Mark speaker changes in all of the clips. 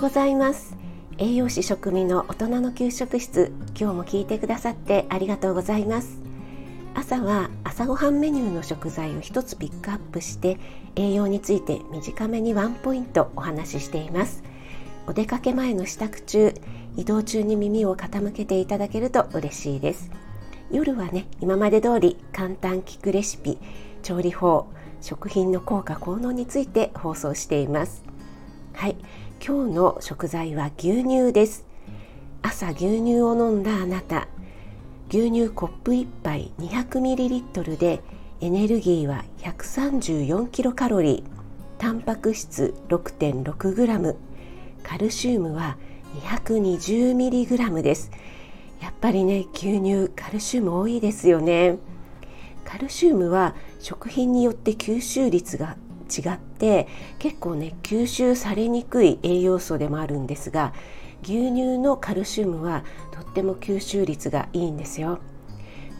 Speaker 1: ございます。栄養士食味の大人の給食室今日も聞いてくださってありがとうございます。朝は朝ごはんメニューの食材を一つピックアップして栄養について短めにワンポイントお話ししています。お出かけ前の支度中移動中に耳を傾けていただけると嬉しいです。夜はね今まで通り簡単聞くレシピ調理法食品の効果効能について放送しています。はい。今日の食材は牛乳です。朝牛乳を飲んだあなた。牛乳コップ1杯 200ml でエネルギーは 134kcal タンパク質 6.6g カルシウムは 220mg です。やっぱりね牛乳カルシウム多いですよね。カルシウムは食品によって吸収率が違って結構ね吸収されにくい栄養素でもあるんですが牛乳のカルシウムはとっても吸収率がいいんですよ。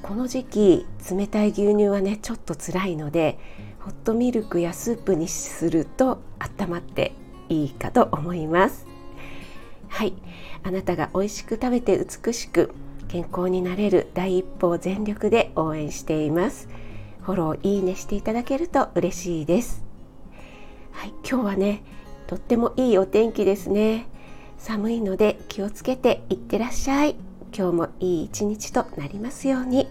Speaker 1: この時期冷たい牛乳はねちょっと辛いのでホットミルクやスープにすると温まっていいかと思います。はい。あなたが美味しく食べて美しく健康になれる第一歩を全力で応援しています。フォローいいねしていただけると嬉しいです。はい、今日はねとってもいいお天気ですね。寒いので気をつけていってらっしゃい。今日もいい一日となりますように。